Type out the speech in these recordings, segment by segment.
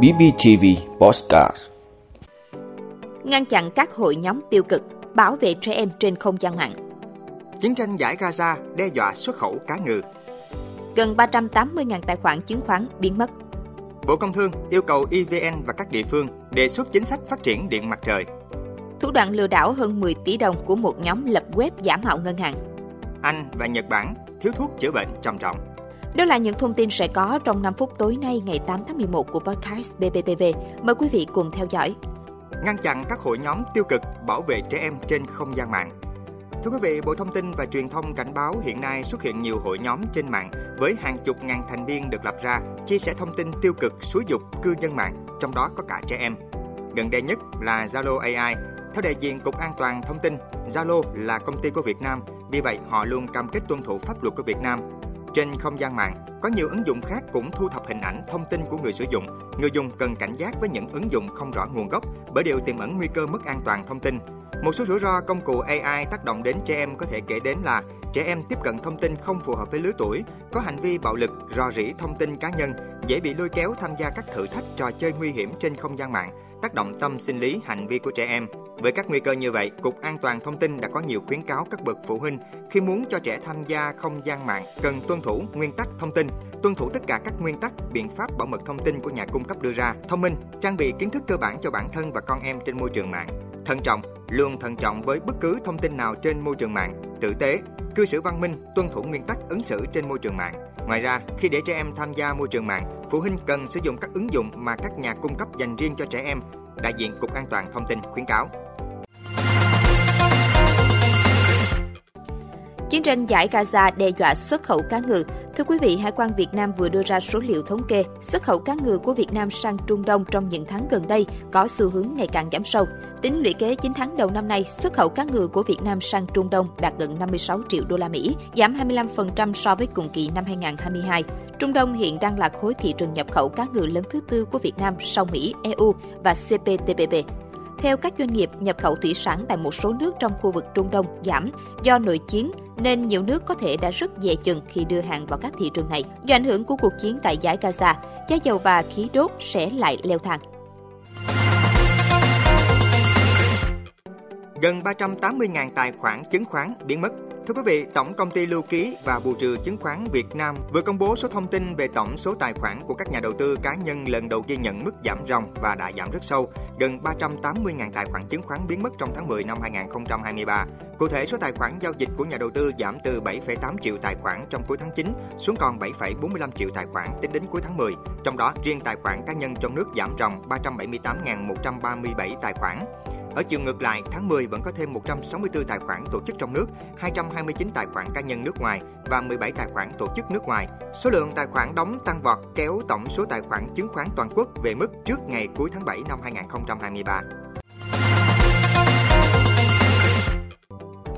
BBTV Postcard Ngăn chặn các hội nhóm tiêu cực, bảo vệ trẻ em trên không gian mạng. Chiến tranh giải Gaza đe dọa xuất khẩu cá ngừ. Gần 380.000 tài khoản chứng khoán biến mất. Bộ Công Thương yêu cầu EVN và các địa phương đề xuất chính sách phát triển điện mặt trời. Thủ đoạn lừa đảo hơn 10 tỷ đồng của một nhóm lập web giả mạo ngân hàng. Anh và Nhật Bản thiếu thuốc chữa bệnh trầm trọng. Đó là những thông tin sẽ có trong 5 phút tối nay ngày 8 tháng 11 của podcast BBTV. Mời quý vị cùng theo dõi. Ngăn chặn các hội nhóm tiêu cực bảo vệ trẻ em trên không gian mạng. Thưa quý vị, Bộ Thông tin và Truyền thông cảnh báo hiện nay xuất hiện nhiều hội nhóm trên mạng với hàng chục ngàn thành viên được lập ra, chia sẻ thông tin tiêu cực, xúi dục cư dân mạng, trong đó có cả trẻ em. Gần đây nhất là Zalo AI. Theo đại diện Cục An toàn Thông tin, Zalo là công ty của Việt Nam, vì vậy họ luôn cam kết tuân thủ pháp luật của Việt Nam. Trên không gian mạng, có nhiều ứng dụng khác cũng thu thập hình ảnh, thông tin của người sử dụng. Người dùng cần cảnh giác với những ứng dụng không rõ nguồn gốc bởi đều tiềm ẩn nguy cơ mất an toàn thông tin. Một số rủi ro công cụ AI tác động đến trẻ em có thể kể đến là trẻ em tiếp cận thông tin không phù hợp với lứa tuổi, có hành vi bạo lực, rò rỉ thông tin cá nhân, dễ bị lôi kéo tham gia các thử thách trò chơi nguy hiểm trên không gian mạng, tác động tâm sinh lý hành vi của trẻ em. Với các nguy cơ như vậy, Cục An toàn Thông tin đã có nhiều khuyến cáo các bậc phụ huynh khi muốn cho trẻ tham gia không gian mạng cần tuân thủ nguyên tắc thông tin, tuân thủ tất cả các nguyên tắc, biện pháp bảo mật thông tin của nhà cung cấp đưa ra, thông minh, trang bị kiến thức cơ bản cho bản thân và con em trên môi trường mạng. Thận trọng, luôn thận trọng với bất cứ thông tin nào trên môi trường mạng, tử tế, cư xử văn minh, tuân thủ nguyên tắc ứng xử trên môi trường mạng. Ngoài ra, khi để trẻ em tham gia môi trường mạng, phụ huynh cần sử dụng các ứng dụng mà các nhà cung cấp dành riêng cho trẻ em. Đại diện Cục An toàn Thông tin khuyến cáo. Chiến tranh giải Gaza đe dọa xuất khẩu cá ngừ. Thưa quý vị, Hải quan Việt Nam vừa đưa ra số liệu thống kê xuất khẩu cá ngừ của Việt Nam sang Trung Đông trong những tháng gần đây có xu hướng ngày càng giảm sâu. Tính lũy kế 9 tháng đầu năm nay, xuất khẩu cá ngừ của Việt Nam sang Trung Đông đạt gần 56 triệu đô la Mỹ, giảm 25% so với cùng kỳ năm 2022. Trung Đông hiện đang là khối thị trường nhập khẩu cá ngừ lớn thứ tư của Việt Nam sau Mỹ, EU và CPTPP. Theo các doanh nghiệp, nhập khẩu thủy sản tại một số nước trong khu vực Trung Đông giảm do nội chiến, nên nhiều nước có thể đã rất dè chừng khi đưa hàng vào các thị trường này. Do ảnh hưởng của cuộc chiến tại giải Gaza, giá dầu và khí đốt sẽ lại leo thang. Gần 380.000 tài khoản chứng khoán biến mất Thưa quý vị, Tổng công ty Lưu ký và Bù trừ chứng khoán Việt Nam vừa công bố số thông tin về tổng số tài khoản của các nhà đầu tư cá nhân lần đầu ghi nhận mức giảm ròng và đã giảm rất sâu, gần 380.000 tài khoản chứng khoán biến mất trong tháng 10 năm 2023. Cụ thể, số tài khoản giao dịch của nhà đầu tư giảm từ 7,8 triệu tài khoản trong cuối tháng 9 xuống còn 7,45 triệu tài khoản tính đến cuối tháng 10. Trong đó, riêng tài khoản cá nhân trong nước giảm ròng 378.137 tài khoản. Ở chiều ngược lại, tháng 10 vẫn có thêm 164 tài khoản tổ chức trong nước, 229 tài khoản cá nhân nước ngoài và 17 tài khoản tổ chức nước ngoài. Số lượng tài khoản đóng tăng vọt kéo tổng số tài khoản chứng khoán toàn quốc về mức trước ngày cuối tháng 7 năm 2023.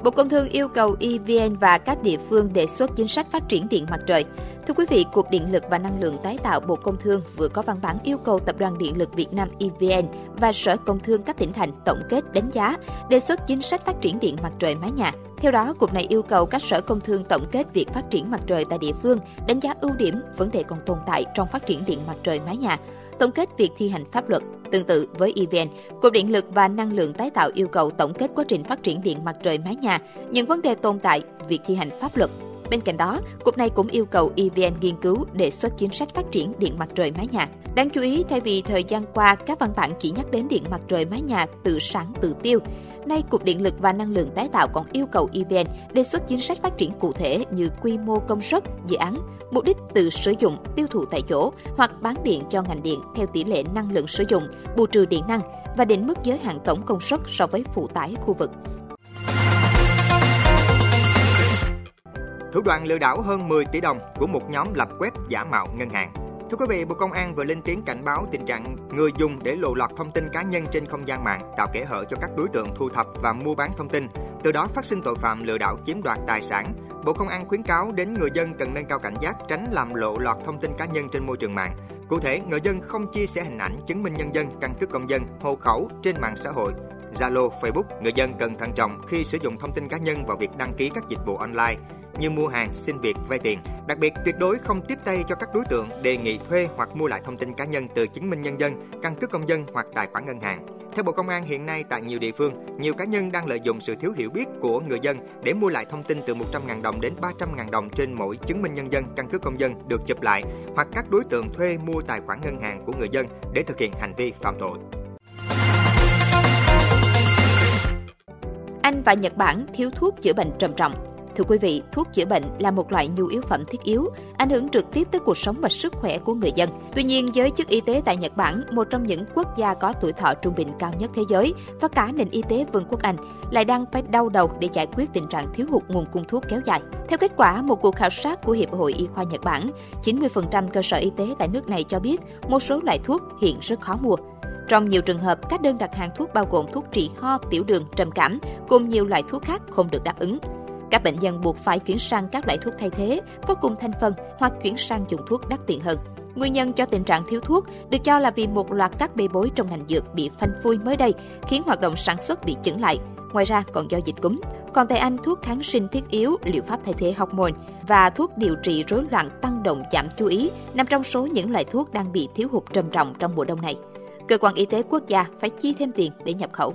Bộ Công Thương yêu cầu EVN và các địa phương đề xuất chính sách phát triển điện mặt trời. Thưa quý vị, Cục Điện lực và Năng lượng tái tạo Bộ Công Thương vừa có văn bản yêu cầu Tập đoàn Điện lực Việt Nam EVN và Sở Công Thương các tỉnh thành tổng kết đánh giá, đề xuất chính sách phát triển điện mặt trời mái nhà. Theo đó, Cục này yêu cầu các sở công thương tổng kết việc phát triển mặt trời tại địa phương, đánh giá ưu điểm, vấn đề còn tồn tại trong phát triển điện mặt trời mái nhà, tổng kết việc thi hành pháp luật. Tương tự với EVN, Cục Điện lực và Năng lượng tái tạo yêu cầu tổng kết quá trình phát triển điện mặt trời mái nhà, những vấn đề tồn tại, việc thi hành pháp luật. Bên cạnh đó, Cục này cũng yêu cầu EVN nghiên cứu đề xuất chính sách phát triển điện mặt trời mái nhà. Đáng chú ý, thay vì thời gian qua các văn bản chỉ nhắc đến điện mặt trời mái nhà tự sản tự tiêu, nay Cục Điện lực và Năng lượng tái tạo còn yêu cầu EVN đề xuất chính sách phát triển cụ thể như quy mô công suất, dự án, mục đích từ sử dụng, tiêu thụ tại chỗ hoặc bán điện cho ngành điện theo tỷ lệ năng lượng sử dụng, bù trừ điện năng và định mức giới hạn tổng công suất so với phụ tải khu vực. Thủ đoạn lừa đảo hơn 10 tỷ đồng của một nhóm lập web giả mạo ngân hàng. Thưa quý vị, Bộ Công an vừa lên tiếng cảnh báo tình trạng người dùng để lộ lọt thông tin cá nhân trên không gian mạng, tạo kẽ hở cho các đối tượng thu thập và mua bán thông tin, từ đó phát sinh tội phạm lừa đảo chiếm đoạt tài sản. Bộ Công an khuyến cáo đến người dân cần nâng cao cảnh giác tránh làm lộ lọt thông tin cá nhân trên môi trường mạng. Cụ thể, người dân không chia sẻ hình ảnh, chứng minh nhân dân, căn cước công dân, hộ khẩu trên mạng xã hội, Zalo, Facebook, người dân cần thận trọng khi sử dụng thông tin cá nhân vào việc đăng ký các dịch vụ online như mua hàng, xin việc, vay tiền. Đặc biệt, tuyệt đối không tiếp tay cho các đối tượng đề nghị thuê hoặc mua lại thông tin cá nhân từ chứng minh nhân dân, căn cước công dân hoặc tài khoản ngân hàng. Theo Bộ Công an, hiện nay tại nhiều địa phương, nhiều cá nhân đang lợi dụng sự thiếu hiểu biết của người dân để mua lại thông tin từ 100.000 đồng đến 300.000 đồng trên mỗi chứng minh nhân dân, căn cước công dân được chụp lại, hoặc các đối tượng thuê mua tài khoản ngân hàng của người dân để thực hiện hành vi phạm tội. Anh và Nhật Bản thiếu thuốc chữa bệnh trầm trọng. Thưa quý vị, thuốc chữa bệnh là một loại nhu yếu phẩm thiết yếu, ảnh hưởng trực tiếp tới cuộc sống và sức khỏe của người dân. Tuy nhiên, giới chức y tế tại Nhật Bản, một trong những quốc gia có tuổi thọ trung bình cao nhất thế giới và cả nền y tế Vương quốc Anh, lại đang phải đau đầu để giải quyết tình trạng thiếu hụt nguồn cung thuốc kéo dài. Theo kết quả một cuộc khảo sát của Hiệp hội Y khoa Nhật Bản, 90% cơ sở y tế tại nước này cho biết một số loại thuốc hiện rất khó mua. Trong nhiều trường hợp, các đơn đặt hàng thuốc bao gồm thuốc trị ho, tiểu đường, trầm cảm cùng nhiều loại thuốc khác không được đáp ứng. Các bệnh nhân buộc phải chuyển sang các loại thuốc thay thế có cùng thành phần hoặc chuyển sang dùng thuốc đắt tiền hơn. Nguyên nhân cho tình trạng thiếu thuốc được cho là vì một loạt các bê bối trong ngành dược bị phanh phui mới đây, khiến hoạt động sản xuất bị chững lại. Ngoài ra còn do dịch cúm. Còn tại Anh, thuốc kháng sinh thiết yếu, liệu pháp thay thế hormone và thuốc điều trị rối loạn tăng động giảm chú ý nằm trong số những loại thuốc đang bị thiếu hụt trầm trọng trong mùa đông này. Cơ quan y tế quốc gia phải chi thêm tiền để nhập khẩu.